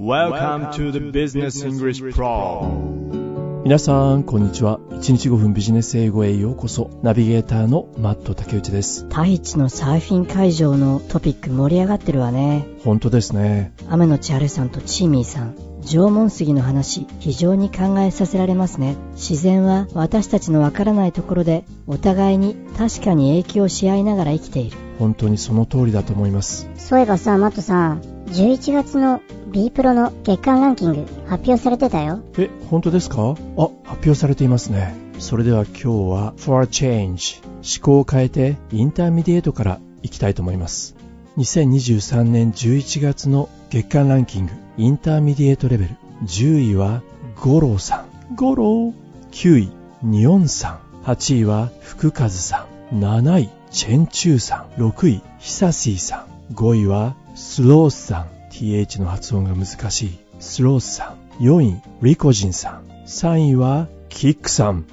Welcome to the Business English Pro 皆さん、こんにちは。1日5分ビジネス英語へようこそ。ナビゲーターのマット竹内です。タイ一のサーフィン会場のトピック盛り上がってるわね。本当ですね。雨の千春さんとチーミーさん。縄文杉の話、非常に考えさせられますね。自然は私たちのわからないところで、お互いに確かに影響し合いながら生きている。本当にその通りだと思います。そういえばさ、マットさん、11月の B プロの月間ランキング発表されてたよ。え、本当ですか？あ、発表されていますね。それでは今日は For a Change 趣向を変えて intermediate からいきたいと思います。2023年11月の月間ランキング intermediate level 10位は五郎さん。五郎 !9 位、ニオンさん。8位は福和さん。7位、チェンチューさん。6位、ヒサシーさん。5位はスロースさん。th の発音が難しい。スロースさん。4位、リコジンさん。3位は、キックさん。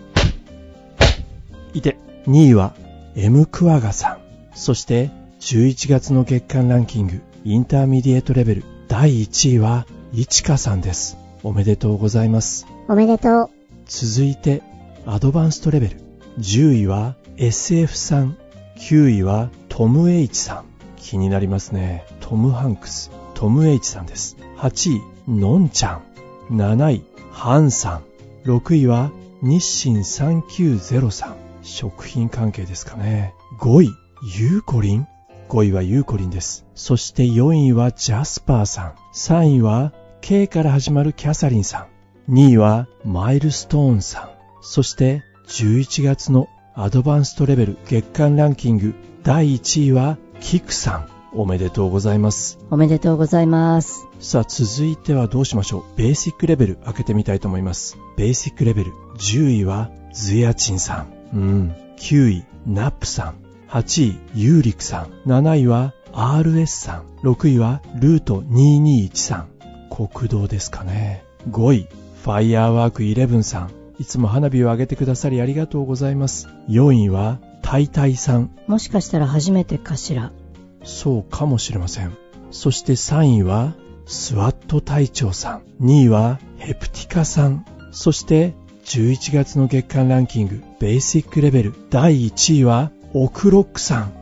いて、2位は、M クワガさん。そして、11月の月間ランキング、 Intermediate level、第1位は、いちかさんです。おめでとうございます。おめでとう。続いて、アドバンストレベル。10位は SF さん。9位はトム H さん。気になりますね。トム・ハンクス。トム H さんです。8位、のんちゃん。7位、ハンさん。6位は日清390さん。食品関係ですかね。5位、ユーコリン。5位はユーコリンです。そして4位はジャスパーさん。3位は K から始まるキャサリンさん。2位はマイルストーンさん。そして11月の Advanced level 月間ランキング第1位はキクさん。おめでとうございます。おめでとうございます。さあ続いてはどうしましょうベーシックレベル開けてみたいと思います。ベーシックレベル10位はズヤチンさん。うん。9位ナップさん。8位ユーリクさん。7位は RS さん。6位はルート221さん。国道ですかね。5位ファイヤーワーク11さん。いつも花火を上げてくださりありがとうございます。4位はタイタイさん。もしかしたら初めてかしら。そうかもしれません。そして3位はスワット隊長さん。2位はヘプティカさん。そして11月の月間ランキングベーシックレベル第1位はオクロックさん。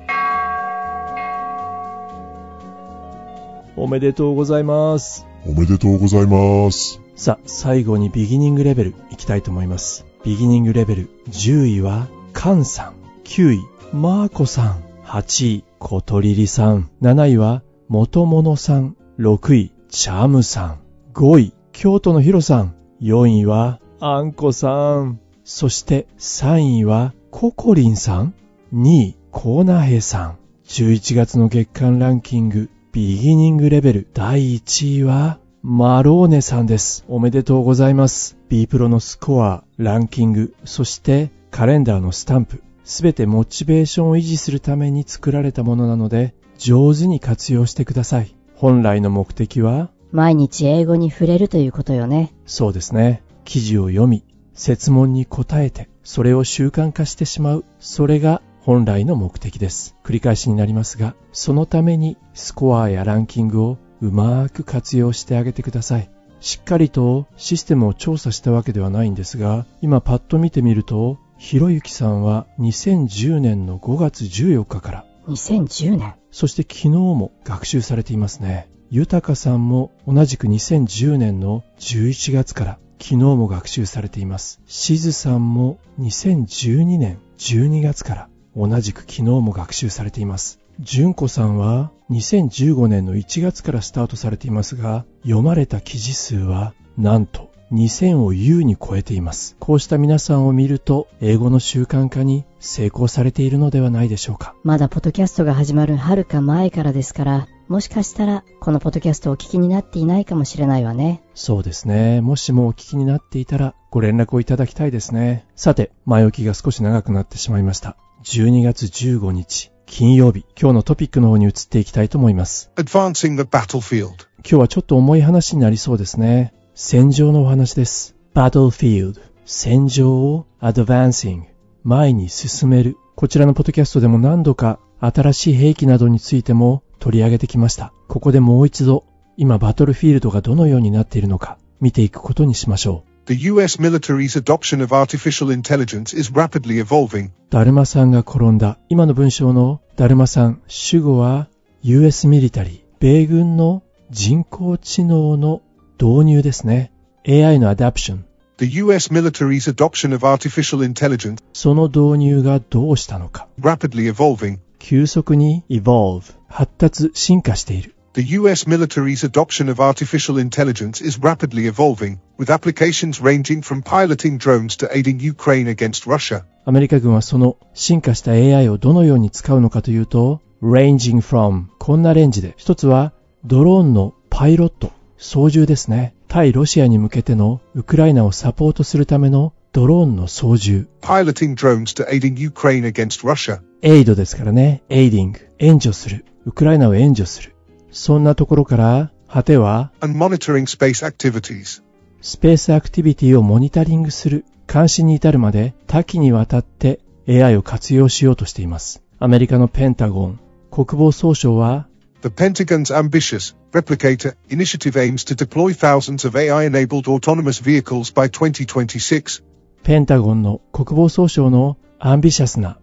おめでとうございます。おめでとうございます。さあ、最後にビギニングレベルいきたいと思います。ビギニングレベル10位はカンさん。9位、マーコさん。8位、コトリリさん。7位は、元モさん。6位、チャムさん。5位、京都のヒロさん。4位は、アンコさん。そして3位は、ココリンさん。2位、コーナヘさん。11月の月間ランキング、ビギニングレベル第1位は、マローネさんです。おめでとうございます。B プロのスコア、ランキング、そしてカレンダーのスタンプ、すべてモチベーションを維持するために作られたものなので、上手に活用してください。本来の目的は、毎日英語に触れるということよね。そうですね。記事を読み、説問に答えて、それを習慣化してしまう。それが本来の目的です。繰り返しになりますが、そのためにスコアやランキングをうまく活用してあげてください。しっかりとシステムを調査したわけではないんですが、今パッと見てみると、ひろゆきさんは2010年の5月14日から、2010年。そして昨日も学習されていますね。豊さんも同じく2010年の11月から昨日も学習されています。しずさんも2012年12月から同じく昨日も学習されています。純子さんは2015年の1月からスタートされていますが、読まれた記事数はなんと2000を優に超えています。こうした皆さんを見ると、英語の習慣化に成功されているのではないでしょうか。まだポッドキャストが始まるはるか前からですから、もしかしたらこのポッドキャストをお聞きになっていないかもしれないわね。そうですね。もしもお聞きになっていたらご連絡をいただきたいですね。さて、前置きが少し長くなってしまいました。12月15日、金曜日、今日のトピックの方に移っていきたいと思います。Advancing the battlefield. 今日はちょっと重い話になりそうですね。戦場のお話です。battlefield 戦場を advancing 前に進める。こちらのポッドキャストでも何度か新しい兵器などについても取り上げてきました。ここでもう一度今バトルフィールドがどのようになっているのか見ていくことにしましょう。The US military's adoption of artificial intelligence is rapidly evolving. だるまさんが転んだ。今の文章のだるまさん、主語は US ミリタリー、米軍の人工知能の導入ですね。AI のアダプション。The US military's adoption of artificial intelligence その導入がどうしたのか。rapidly evolving. 急速に evolve、発達、進化している。The US military's adoption of artificial intelligence is rapidly evolving, with applications ranging from piloting drones to aiding Ukraine against Russia. アメリカ軍はその進化した AI をどのように使うのかというと、ranging from こんなレンジで、一つはドローンのパイロット、操縦ですね。対ロシアに向けてのウクライナをサポートするためのドローンの操縦。Piloting drones to aiding Ukraine against Russia. エイドですからね。エイディング。援助する。ウクライナを援助する。そんなところから、果ては、And monitoring space activities. スペースアクティビティをモニタリングする。監視に至るまで多岐にわたって AI を活用しようとしています。アメリカのペンタゴン、国防総省は The Pentagon's ambitious Replicator initiative aims to deploy thousands of AI-enabled autonomous vehicles by 2026. ペンタゴンの国防総省のアンビシャスな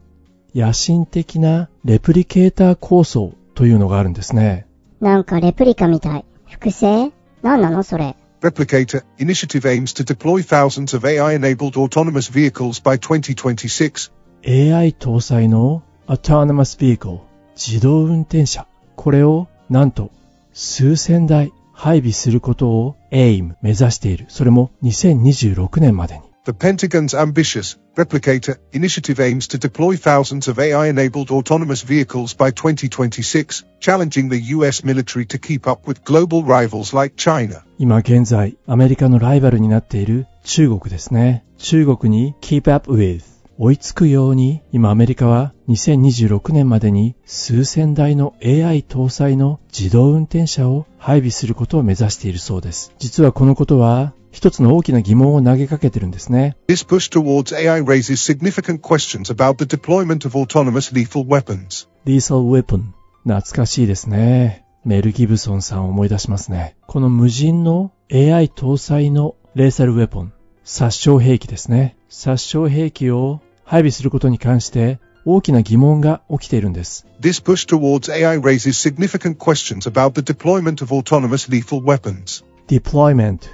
野心的なレプリケーター構想というのがあるんですね。なんかレプリカみたい。複製なんなのそれ。Replicator initiative aims to deploy thousands of AI-enabled autonomous vehicles by 2026. AI 搭載の Autonomous Vehicle 自動運転車。これをなんと数千台配備することを AIM 目指している。それも2026年までに。The Pentagon's ambitious Replicator initiative aims to deploy thousands of AI-enabled autonomous vehicles by 2026, challenging the US military to keep up with global rivals like China. 今現在アメリカのライバルになっている中国ですね。中国に keep up with 追いつくように今アメリカは2026年までに数千台の AI 搭載の自動運転車を配備することを目指しているそうです。実はこのことは一つの大きな疑問を投げかけてるんですね。This push towards AI raises significant questions about the deployment of autonomous lethal weapons. Lethal Weapon 懐かしいですね。メル・ギブソンさんを思い出しますね。この無人の AI 搭載のレーサルウェポン、殺傷兵器ですね。殺傷兵器を配備することに関して大きな疑問が起きているんです。This push towards AI raises significant questions about the deployment of autonomous lethal weapons. deployment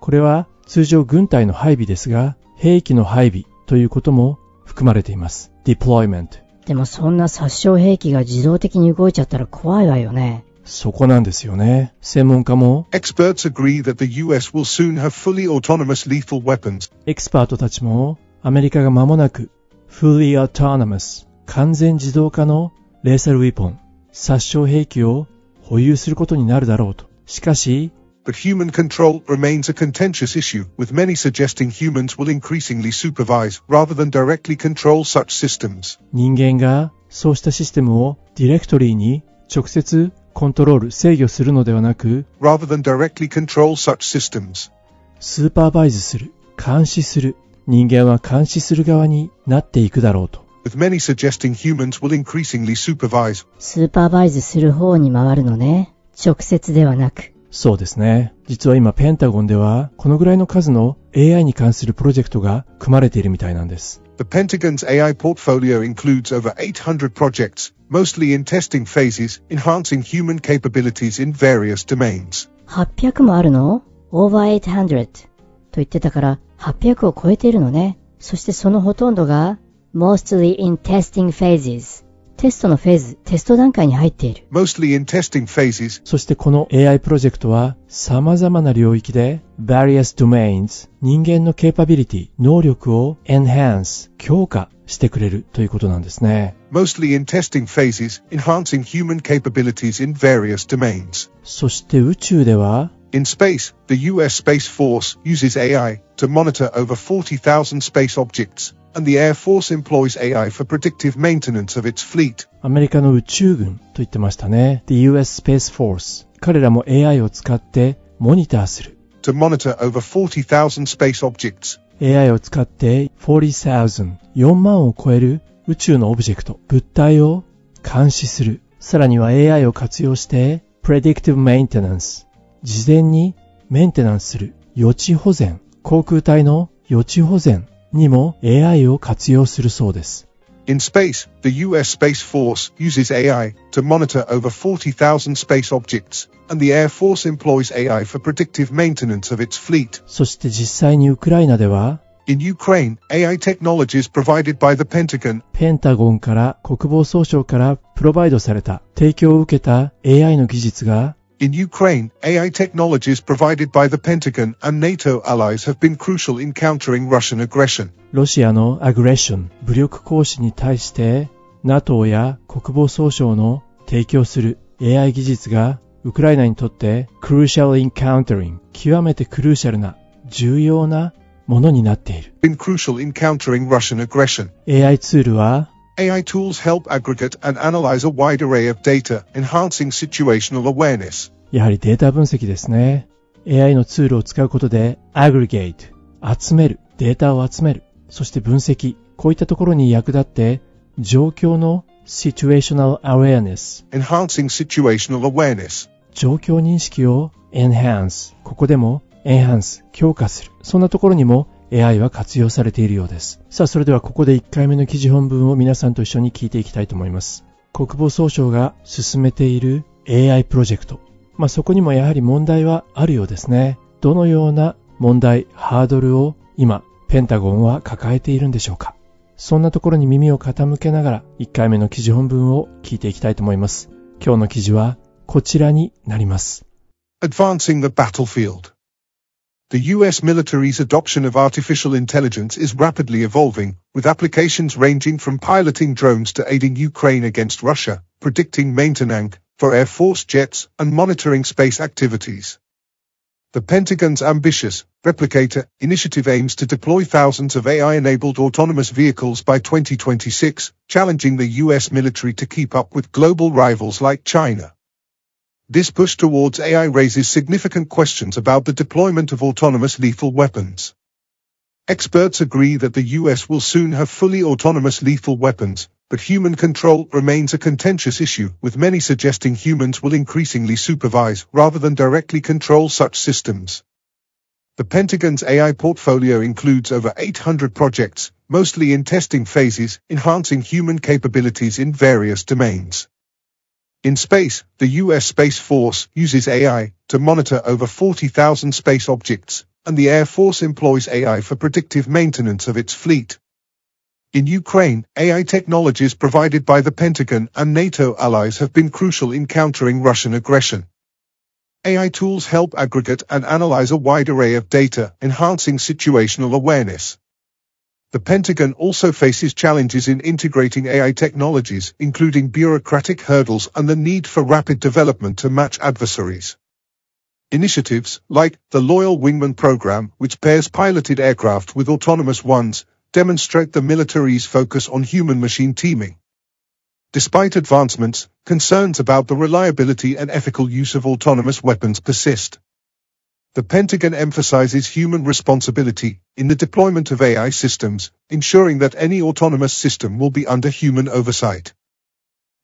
これは通常軍隊の配備ですが、兵器の配備ということも含まれています。deployment でもそんな殺傷兵器が自動的に動いちゃったら怖いわよね。そこなんですよね。専門家も Experts agree that the US will soon have fully autonomous lethal weapons. エキスパートたちもアメリカが間もなく fully autonomous 完全自動化のレーサルウィポン殺傷兵器を保有することになるだろうと。しかし、But human control remains a contentious issue, with many suggesting humans will increasingly supervise rather than directly control such systems. 人間がそうしたシステムをディレクトリーに直接コントロール、制御するのではなく、 Rather than directly control such systems. スーパーバイズする、監視する、人間は監視する側になっていくだろうと。 With many suggesting humans will increasingly supervise スーパーバイズする方に回るのね。直接ではなく。 そうですね。実は今ペンタゴンではこのぐらいの数の AI に関するプロジェクトが組まれているみたいなんです。The Pentagon's AI portfolio includes over 800 projects, mostly in testing phases, enhancing human capabilities in various domains. 800もあるの ?over 800と言ってたから800を超えているのね。そしてそのほとんどが mostly in testing phases テストのフェーズ、テスト段階に入っている。Mostly in testing phases, そしてこの AI プロジェクトは様々な領域で various domains 人間の capability 能力を enhance 強化してくれるということなんですね。mostly in testing phases, enhancing human capabilities in various domains. そして宇宙では In space, the US Space Force uses AI to monitor over 40,000 space objects, and the Air Force employs AI for predictive maintenance of its fleet. アメリカの宇宙軍と言ってましたね。The US Space Force 彼らも AI を使ってモニターする。To monitor over 40,000 space objects. AI を使って40,000 4万を超える宇宙のオブジェクト、物体を監視する。さらには AI を活用して predictive maintenance 事前にメンテナンスする予知保全、航空隊の予知保全にも AI を活用するそうです。In space, the US Space Force uses AI to monitor over 40,000 space objects, and the Air Force employs AI for predictive maintenance of its fleet. そして実際にウクライナでは In Ukraine, AI technologies provided by the Pentagon ペンタゴンから国防総省からプロバイドされた提供を受けた AI の技術が In Ukraine, AI technologies provided by the Pentagon and NATO allies have been crucial in countering Russian aggression. ロシアのアグレッション、武力行使に対して NATO や国防総省の提供する AI 技術がウクライナにとって crucial in countering 極めてクルーシャルな重要なものになっている。AI ツールは AI tools help aggregate and analyze a wide array of data, enhancing situational awareness. やはりデータ分析ですね。AI のツールを使うことで aggregate 集める、データを集める、そして分析、こういったところに役立って状況の situational awareness Enhancing situational awareness. 状況認識を enhance ここでも enhance 強化するそんなところにも AI は活用されているようです。さあそれではここで1回目の記事本文を皆さんと一緒に聞いていきたいと思います。国防総省が進めている AI プロジェクト。まあそこにもやはり問題はあるようですね。どのような問題ハードルを今ペンタゴンは抱えているんでしょうか。そんなところに耳を傾けながら1回目の記事本文を聞いていきたいと思います。今日の記事はこちらになります。Advancing the battlefield. The US military's adoption of artificial intelligence is rapidly evolving, with applications ranging from piloting drones to aiding Ukraine against Russia, predicting maintenance for Air Force jets, and monitoring space activities. The Pentagon's ambitious Replicator initiative aims to deploy thousands of AI-enabled autonomous vehicles by 2026, challenging the US military to keep up with global rivals like China. This push towards AI raises significant questions about the deployment of autonomous lethal weapons. Experts agree that the US will soon have fully autonomous lethal weapons, but human control remains a contentious issue, with many suggesting humans will increasingly supervise rather than directly control such systems. The Pentagon's AI portfolio includes over 800 projects, mostly in testing phases, enhancing human capabilities in various domains. In space, the US Space Force uses AI to monitor over 40,000 space objects, and the Air Force employs AI for predictive maintenance of its fleet. In Ukraine, AI technologies provided by the Pentagon and NATO allies have been crucial in countering Russian aggression. AI tools help aggregate and analyze a wide array of data, enhancing situational awareness. The Pentagon also faces challenges in integrating AI technologies, including bureaucratic hurdles and the need for rapid development to match adversaries. Initiatives, like the Loyal Wingman program, which pairs piloted aircraft with autonomous ones, demonstrate the military's focus on human-machine teaming. Despite advancements, concerns about the reliability and ethical use of autonomous weapons persist. The Pentagon emphasizes human responsibility in the deployment of AI systems, ensuring that any autonomous system will be under human oversight.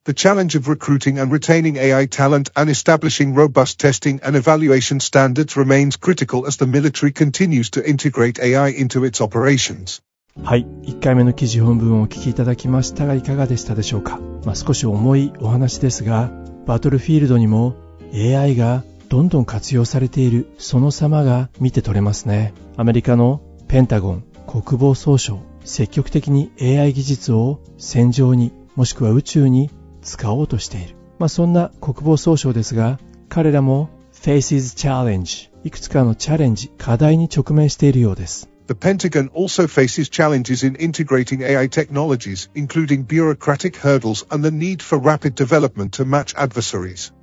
The challenge of recruiting and retaining AI talent and establishing robust testing and evaluation standards remains critical as the military continues to integrate AI into its operations. はい。1回目の記事本文をお聞きいただきましたがいかがでしたでしょうか、まあ、少し重いお話ですが、バトルフィールドにも AI が どんどん活用されているその様が見て取れますね。アメリカのペンタゴン、国防総省、積極的に AI 技術を戦場にもしくは宇宙に使おうとしている。まあそんな国防総省ですが、彼らも Faces Challenge、いくつかのチャレンジ、課題に直面しているようです。The Pentagon also faces challenges in integrating AI technologies, including bureaucratic hurdles and the need for rapid development to match adversaries.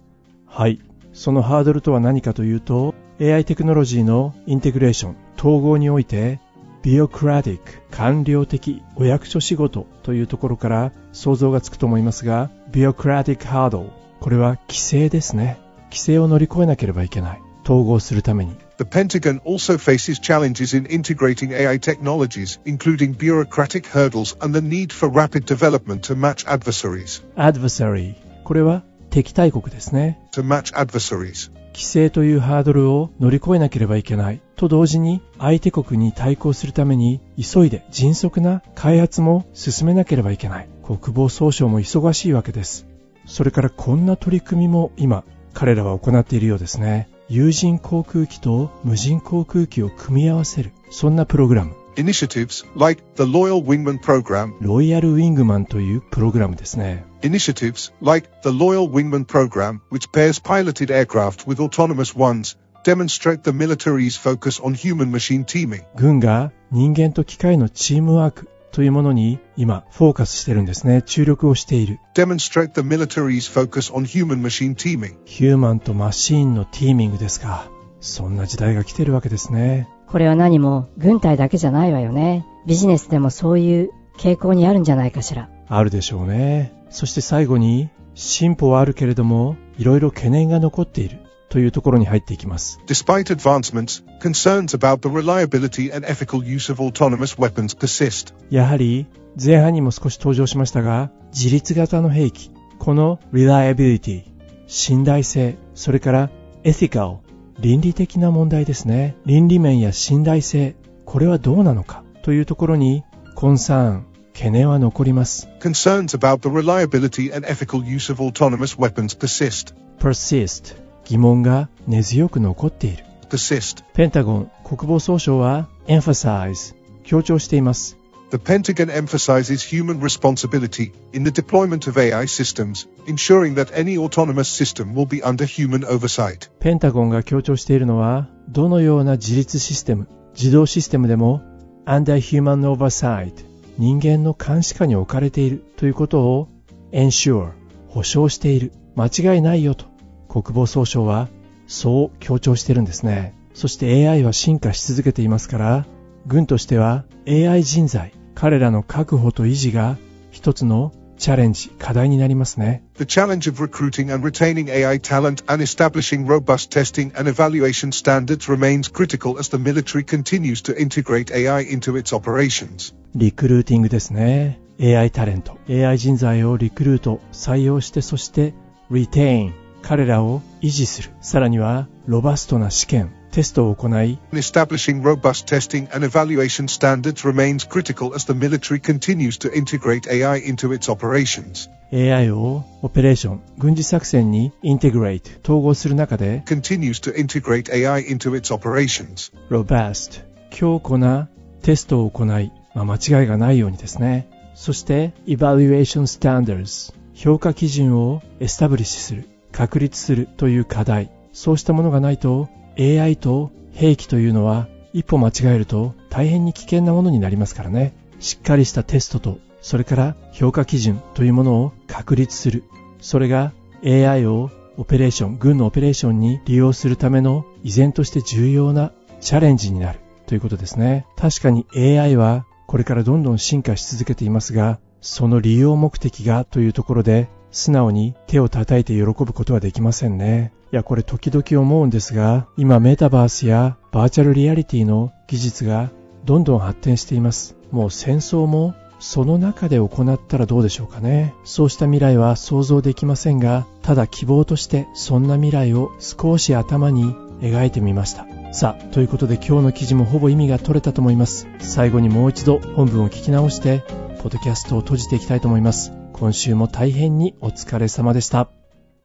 はい。そのハードルとは何かというと、AI テクノロジーのインテグレーション、統合において、ビオクラティック、官僚的お役所仕事というところから想像がつくと思いますが、ビオクラティックハードル、これは規制ですね。規制を乗り越えなければいけない。統合するために。The Pentagon also faces challenges in integrating AI technologies, including bureaucratic hurdles and the need for rapid development to match adversaries. adversary、これは敵対国ですね。To match adversaries. 規制というハードルを乗り越えなければいけない。と同時に相手国に対抗するために急いで迅速な開発も進めなければいけない。国防総省も忙しいわけです。それからこんな取り組みも今彼らは行っているようですね。有人航空機と無人航空機を組み合わせる。そんなプログラム。Initiatives like the Loyal Wingman Program ロイヤルウィングマンというプログラムですね。Initiatives like the Loyal Wingman Program, which pairs piloted aircraft with autonomous ones, demonstrate the military's focus on human-machine teaming. 軍が人間と機械のチームワークというものに今フォーカスしてるんですね。注力をしている。Demonstrate the military's focus on human-machine teaming. ヒューマンとマシーンのティーミングですか。そんな時代が来てるわけですね。これは何も軍隊だけじゃないわよね。ビジネスでもそういう傾向にあるんじゃないかしら。あるでしょうね。そして最後に、進歩はあるけれども、いろいろ懸念が残っている。というところに入っていきます。Despite advancements, concerns about the reliability and ethical use of autonomous weapons persist. やはり、前半にも少し登場しましたが、自立型の兵器、この reliability、信頼性、それから ethical、倫理的な問題ですね。倫理面や信頼性、これはどうなのかというところに、コンサーン、懸念は残ります。Concerns about the reliability and ethical use of autonomous weapons persist. persist 疑問が根強く残っている。persist. ペンタゴン、国防総省は emphasize 強調しています。The Pentagon emphasizes human responsibility in the deployment of AI systems, ensuring that any autonomous system will be under human oversight. ペンタゴンが強調しているのは、どのような自立システム、自動システムでも under human oversight 人間の監視下に置かれているということを ensure 保証している間違いないよと国防総省はそう強調してるんですね。そして AI は進化し続けていますから、軍としては AI 人材、彼らの確保と維持が一つのチャレンジ、課題になりますね。The challenge of recruiting and retaining AI talent and establishing robust testing and evaluation standards remains critical as the military continues to integrate AI into its operations. リクルーティングですね。AI タレント、AI 人材をリクルート、採用して、そして retain、彼らを維持する。さらには、ロバストな試験、テストを行い、Establishing robust testing and evaluation standards remains critical as the military continues to integrate AI into its operations. AI をオペレーション、軍事作戦にインテグレート、統合する中で、continues to integrate AI into its operations. robust、強固なテストを行い、まあ、間違いがないようにですね。そして、evaluation standards、評価基準をエスタブリッシュする。確立するという課題、そうしたものがないと AI と兵器というのは一歩間違えると大変に危険なものになりますからね。しっかりしたテストと、それから評価基準というものを確立する。それが AI をオペレーション、軍のオペレーションに利用するための依然として重要なチャレンジになるということですね。確かに AI はこれからどんどん進化し続けていますが、その利用目的がというところで素直に手を叩いて喜ぶことはできませんね。いや、これ時々思うんですが、今メタバースやバーチャルリアリティの技術がどんどん発展しています。もう戦争もその中で行ったらどうでしょうかね。そうした未来は想像できませんが、ただ希望としてそんな未来を少し頭に描いてみました。さあ、ということで今日の記事もほぼ意味が取れたと思います。最後にもう一度本文を聞き直して、ポッドキャストを閉じていきたいと思います。今週も大変にお疲れ様でした。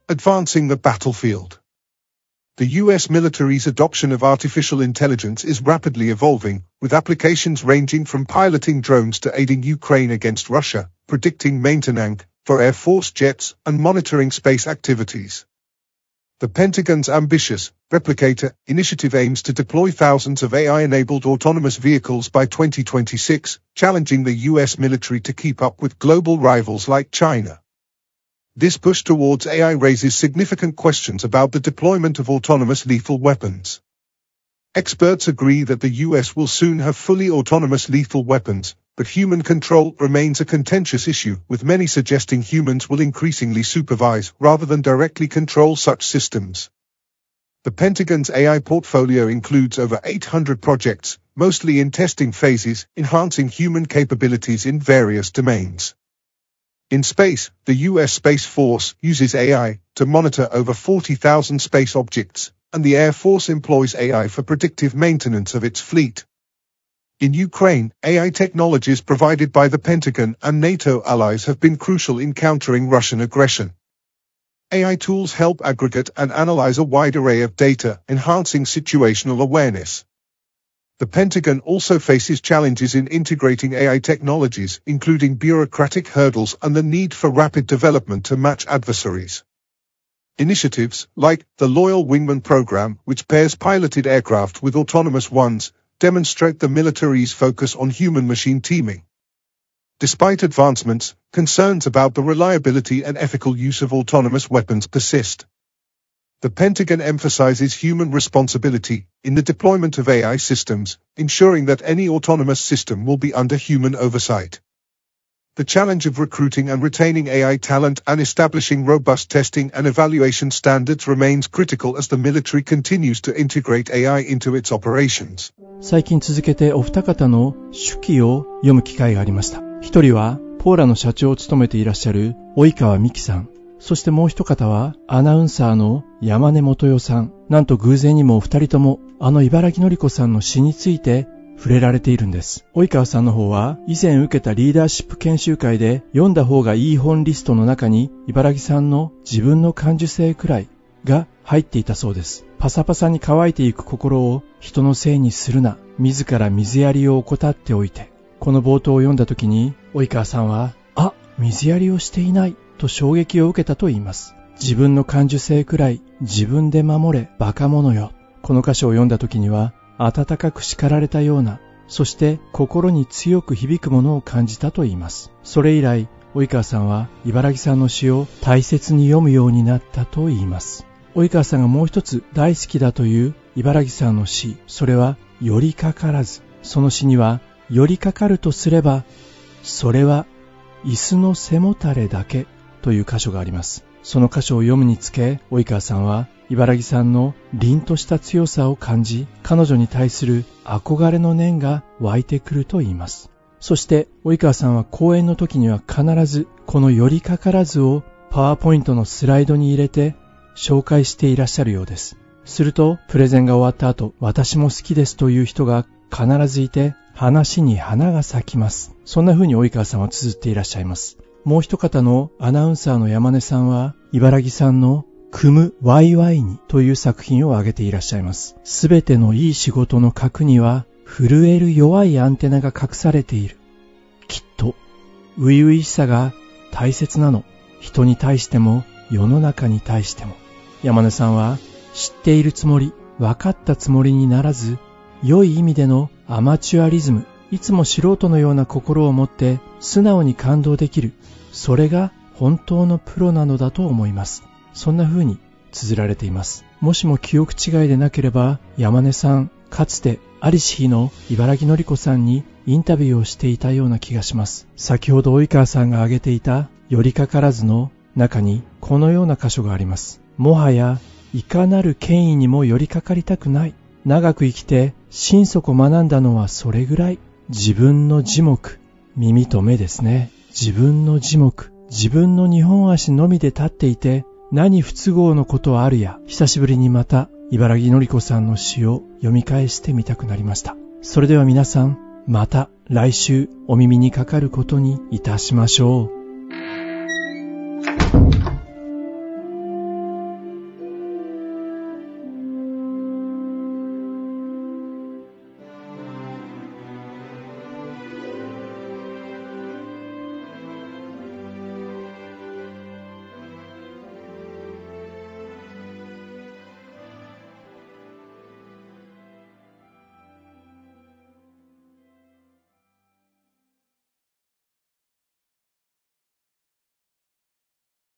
Advancing the battlefield. The US military's adoption of artificial intelligence is rapidly evolving, with applications ranging from piloting drones to aiding Ukraine against Russia, predicting maintenance for Air Force jets, and monitoring space activities. The Pentagon's ambitious Replicator initiative aims to deploy thousands of AI-enabled autonomous vehicles by 2026, challenging the US military to keep up with global rivals like China. This push towards AI raises significant questions about the deployment of autonomous lethal weapons. Experts agree that the US will soon have fully autonomous lethal weapons, but human control remains a contentious issue, with many suggesting humans will increasingly supervise rather than directly control such systems. The Pentagon's AI portfolio includes over 800 projects, mostly in testing phases, enhancing human capabilities in various domains. In space, the U.S. Space Force uses AI to monitor over 40,000 space objects, and the Air Force employs AI for predictive maintenance of its fleet. In Ukraine, AI technologies provided by the Pentagon and NATO allies have been crucial in countering Russian aggression. AI tools help aggregate and analyze a wide array of data, enhancing situational awareness. The Pentagon also faces challenges in integrating AI technologies, including bureaucratic hurdles and the need for rapid development to match adversaries. Initiatives, like the Loyal Wingman program, which pairs piloted aircraft with autonomous ones, demonstrate the military's focus on human-machine teaming. Despite advancements, concerns about the reliability and ethical use of autonomous weapons persist. The Pentagon emphasizes human responsibility in the deployment of AI systems, ensuring that any autonomous system will be under human oversight. The challenge of recruiting and retaining AI talent and establishing robust testing and evaluation standards remains critical as the military continues to integrate AI into its operations. 最近続けてお二方の手記を読む機会がありました。一人はポーラの社長を務めていらっしゃる及川美希さん。そしてもう一方はアナウンサーの山根元代さん。なんと偶然にもお二人ともあの茨城のり子さんの詩について触れられているんです。及川さんの方は以前受けたリーダーシップ研修会で読んだ方がいい本リストの中に茨城さんの自分の感受性くらいが入っていたそうです。パサパサに乾いていく心を人のせいにするな。自ら水やりを怠っておいて。この冒頭を読んだ時に、及川さんは、あ、水やりをしていないと衝撃を受けたと言います。自分の感受性くらい自分で守れ、バカ者よ。この歌詞を読んだ時には、温かく叱られたような、そして心に強く響くものを感じたと言います。それ以来、及川さんは茨城さんの詩を大切に読むようになったと言います。及川さんがもう一つ大好きだという茨城さんの詩、それは、寄りかからず。その詩には、寄りかかるとすれば、それは、椅子の背もたれだけという箇所があります。その箇所を読むにつけ、及川さんは、茨城さんの凛とした強さを感じ、彼女に対する憧れの念が湧いてくると言います。そして、及川さんは講演の時には必ず、この寄りかからずをパワーポイントのスライドに入れて紹介していらっしゃるようです。すると、プレゼンが終わった後、私も好きですという人が必ずいて、話に花が咲きます。そんな風に及川さんは綴っていらっしゃいます。もう一方のアナウンサーの山根さんは、茨城さんの組むワイワイにという作品を挙げていらっしゃいます。すべてのいい仕事の核には、震える弱いアンテナが隠されている。きっと、初々しさが大切なの。人に対しても、世の中に対しても。山根さんは、知っているつもり、分かったつもりにならず、良い意味でのアマチュアリズム、いつも素人のような心を持って素直に感動できる。それが本当のプロなのだと思います。そんな風に綴られています。もしも記憶違いでなければ、山根さん、かつてアリシーの茨城のり子さんにインタビューをしていたような気がします。先ほど及川さんが挙げていた寄りかからずの中にこのような箇所があります。もはやいかなる権威にも寄りかかりたくない。長く生きて心底学んだのはそれぐらい。自分の字目、耳と目ですね。自分の字目、自分の日本足のみで立っていて何不都合のことあるや、久しぶりにまた、茨城のりこさんの詩を読み返してみたくなりました。それでは皆さん、また来週お耳にかかることにいたしましょう。